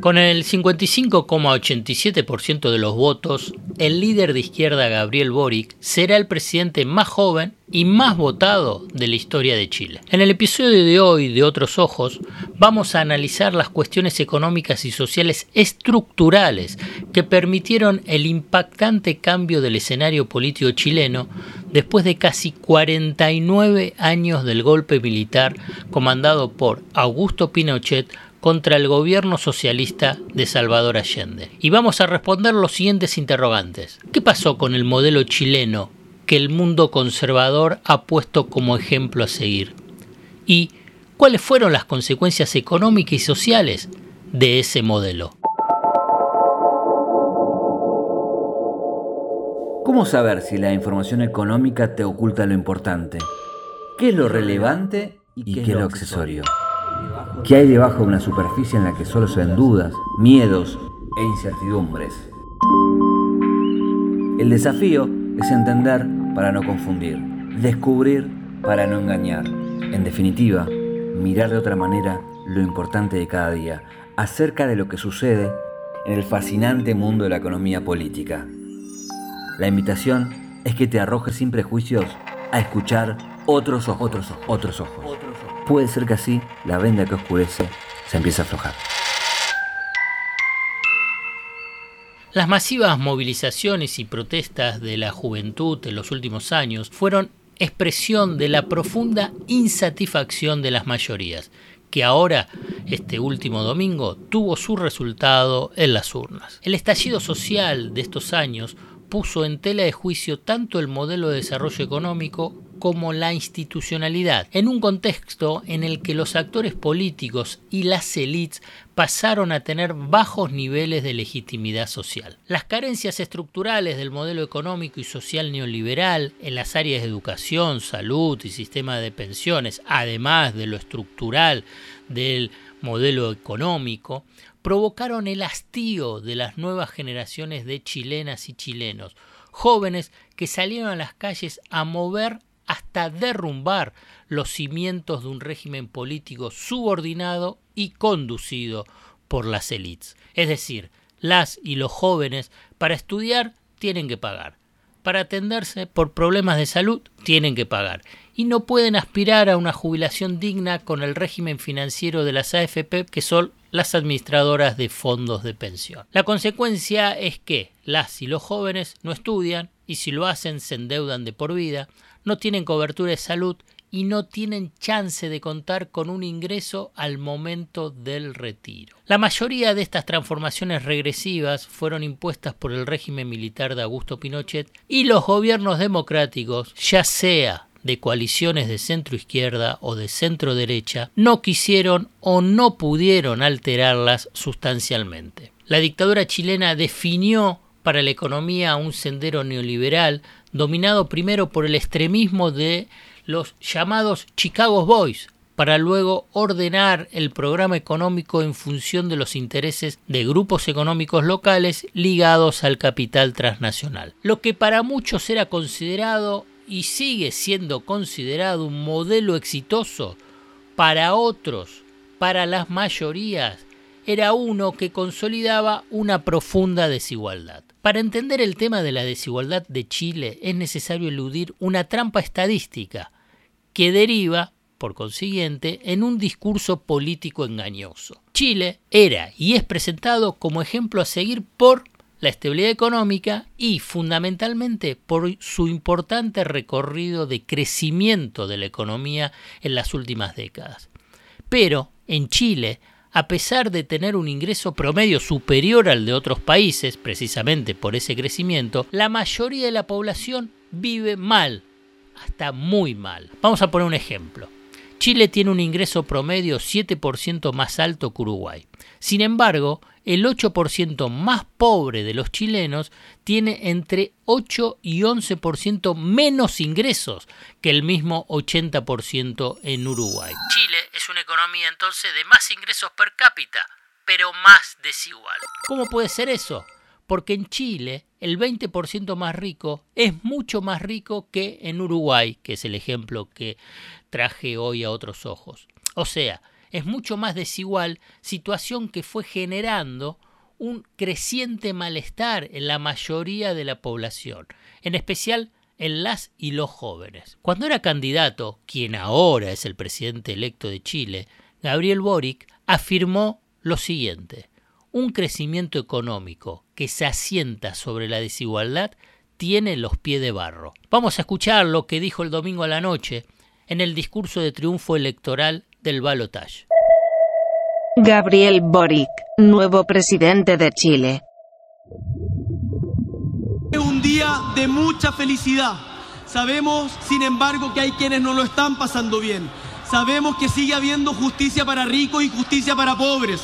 Con el 55,87% de los votos, el líder de izquierda Gabriel Boric será el presidente más joven y más votado de la historia de Chile. En el episodio de hoy de Otros Ojos vamos a analizar las cuestiones económicas y sociales estructurales que permitieron el impactante cambio del escenario político chileno después de casi 49 años del golpe militar comandado por Augusto Pinochet contra el gobierno socialista de Salvador Allende. Y vamos a responder los siguientes interrogantes. ¿Qué pasó con el modelo chileno que el mundo conservador ha puesto como ejemplo a seguir? ¿Y cuáles fueron las consecuencias económicas y sociales de ese modelo? ¿Cómo saber si la información económica te oculta lo importante? ¿Qué es lo relevante y qué es lo accesorio? ¿Qué hay debajo de una superficie en la que solo se ven dudas, miedos e incertidumbres? El desafío es entender para no confundir, descubrir para no engañar. En definitiva, mirar de otra manera lo importante de cada día, acerca de lo que sucede en el fascinante mundo de la economía política. La invitación es que te arrojes sin prejuicios a escuchar otros ojos, otros ojos, otros ojos. Puede ser que así la venda que oscurece se empiece a aflojar. Las masivas movilizaciones y protestas de la juventud en los últimos años fueron expresión de la profunda insatisfacción de las mayorías, que ahora, este último domingo, tuvo su resultado en las urnas. El estallido social de estos años puso en tela de juicio tanto el modelo de desarrollo económico como la institucionalidad, en un contexto en el que los actores políticos y las élites pasaron a tener bajos niveles de legitimidad social. Las carencias estructurales del modelo económico y social neoliberal en las áreas de educación, salud y sistema de pensiones, además de lo estructural del modelo económico, provocaron el hastío de las nuevas generaciones de chilenas y chilenos, jóvenes que salieron a las calles a mover hasta derrumbar los cimientos de un régimen político subordinado y conducido por las élites. Es decir, las y los jóvenes para estudiar tienen que pagar, para atenderse por problemas de salud tienen que pagar y no pueden aspirar a una jubilación digna con el régimen financiero de las AFP que son las administradoras de fondos de pensión. La consecuencia es que las y los jóvenes no estudian y si lo hacen se endeudan de por vida, no tienen cobertura de salud y no tienen chance de contar con un ingreso al momento del retiro. La mayoría de estas transformaciones regresivas fueron impuestas por el régimen militar de Augusto Pinochet y los gobiernos democráticos, ya sea de coaliciones de centro izquierda o de centro derecha, no quisieron o no pudieron alterarlas sustancialmente. La dictadura chilena definió para la economía un sendero neoliberal dominado primero por el extremismo de los llamados Chicago Boys, para luego ordenar el programa económico en función de los intereses de grupos económicos locales ligados al capital transnacional. Lo que para muchos era considerado y sigue siendo considerado un modelo exitoso, para otros, para las mayorías, era uno que consolidaba una profunda desigualdad. Para entender el tema de la desigualdad de Chile es necesario eludir una trampa estadística que deriva, por consiguiente, en un discurso político engañoso. Chile era y es presentado como ejemplo a seguir por la estabilidad económica y fundamentalmente por su importante recorrido de crecimiento de la economía en las últimas décadas. Pero en Chile a pesar de tener un ingreso promedio superior al de otros países, precisamente por ese crecimiento, la mayoría de la población vive mal, hasta muy mal. Vamos a poner un ejemplo. Chile tiene un ingreso promedio 7% más alto que Uruguay. Sin embargo, el 8% más pobre de los chilenos tiene entre 8 y 11% menos ingresos que el mismo 80% en Uruguay. Chile una economía entonces de más ingresos per cápita, pero más desigual. ¿Cómo puede ser eso? Porque en Chile el 20% más rico es mucho más rico que en Uruguay, que es el ejemplo que traje hoy a otros ojos. O sea, es mucho más desigual, situación que fue generando un creciente malestar en la mayoría de la población, en especial en las y los jóvenes. Cuando era candidato, quien ahora es el presidente electo de Chile, Gabriel Boric afirmó lo siguiente, un crecimiento económico que se asienta sobre la desigualdad tiene los pies de barro. Vamos a escuchar lo que dijo el domingo a la noche en el discurso de triunfo electoral del Balotage. Gabriel Boric, nuevo presidente de Chile. De mucha felicidad. Sabemos, sin embargo, que hay quienes no lo están pasando bien. Sabemos que sigue habiendo justicia para ricos y justicia para pobres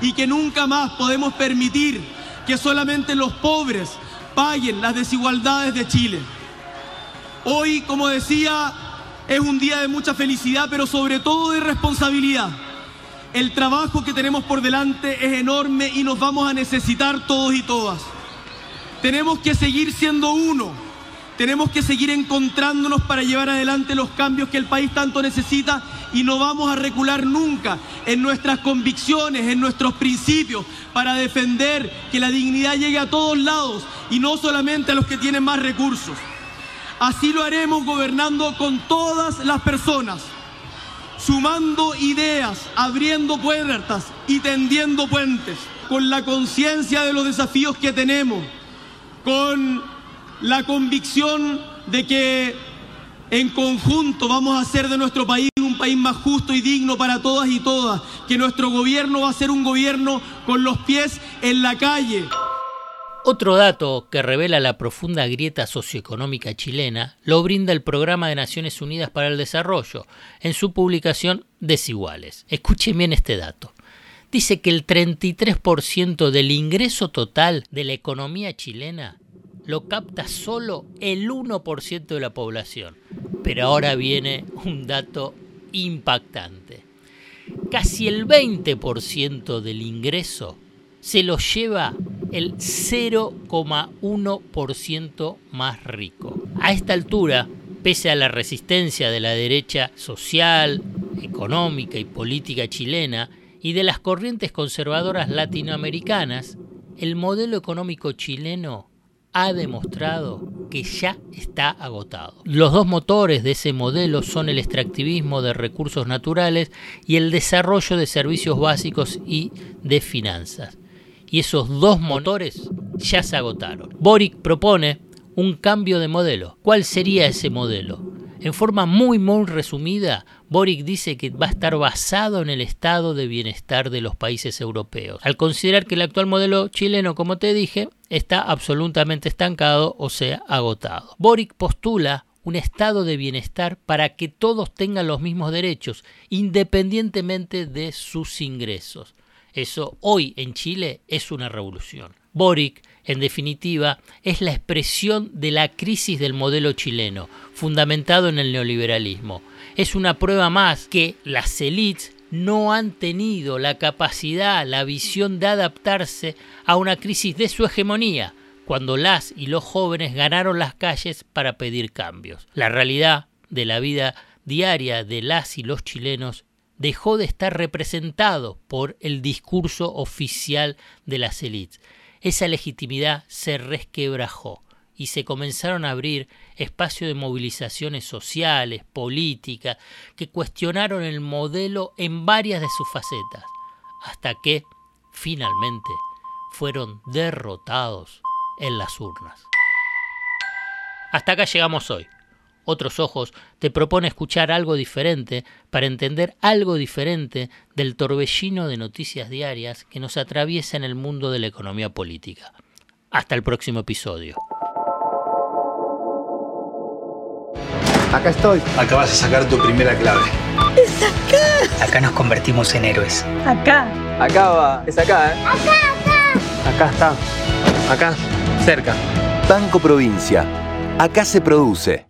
y que nunca más podemos permitir que solamente los pobres paguen las desigualdades de Chile. Hoy, como decía, es un día de mucha felicidad, pero sobre todo de responsabilidad. El trabajo que tenemos por delante es enorme y nos vamos a necesitar todos y todas. Tenemos que seguir siendo uno. Tenemos que seguir encontrándonos para llevar adelante los cambios que el país tanto necesita y no vamos a recular nunca en nuestras convicciones, en nuestros principios, para defender que la dignidad llegue a todos lados y no solamente a los que tienen más recursos. Así lo haremos gobernando con todas las personas, sumando ideas, abriendo puertas y tendiendo puentes, con la conciencia de los desafíos que tenemos, con la convicción de que en conjunto vamos a hacer de nuestro país un país más justo y digno para todas y todas, que nuestro gobierno va a ser un gobierno con los pies en la calle. Otro dato que revela la profunda grieta socioeconómica chilena lo brinda el Programa de Naciones Unidas para el Desarrollo en su publicación Desiguales. Escuchen bien este dato. Dice que el 33% del ingreso total de la economía chilena lo capta solo el 1% de la población. Pero ahora viene un dato impactante. Casi el 20% del ingreso se lo lleva el 0,1% más rico. A esta altura, pese a la resistencia de la derecha social, económica y política chilena y de las corrientes conservadoras latinoamericanas, el modelo económico chileno ha demostrado que ya está agotado. Los dos motores de ese modelo son el extractivismo de recursos naturales y el desarrollo de servicios básicos y de finanzas. Y esos dos motores ya se agotaron. Boric propone un cambio de modelo. ¿Cuál sería ese modelo? En forma muy muy resumida, Boric dice que va a estar basado en el estado de bienestar de los países europeos, al considerar que el actual modelo chileno, como te dije, está absolutamente estancado o sea agotado. Boric postula un estado de bienestar para que todos tengan los mismos derechos, independientemente de sus ingresos. Eso hoy en Chile es una revolución. Boric, en definitiva, es la expresión de la crisis del modelo chileno, fundamentado en el neoliberalismo. Es una prueba más que las élites no han tenido la capacidad, la visión de adaptarse a una crisis de su hegemonía, cuando las y los jóvenes ganaron las calles para pedir cambios. La realidad de la vida diaria de las y los chilenos dejó de estar representado por el discurso oficial de las élites esa legitimidad se resquebrajó y se comenzaron a abrir espacios de movilizaciones sociales, políticas, que cuestionaron el modelo en varias de sus facetas, hasta que, finalmente, fueron derrotados en las urnas. Hasta acá llegamos hoy. Otros Ojos te propone escuchar algo diferente para entender algo diferente del torbellino de noticias diarias que nos atraviesa en el mundo de la economía política. Hasta el próximo episodio. Acá estoy. Acá vas a sacar tu primera clave. ¡Es acá! Acá nos convertimos en héroes. Acá. Acá va. Es acá, ¿eh? Acá, acá. Acá está. Acá. Cerca. Banco Provincia. Acá se produce.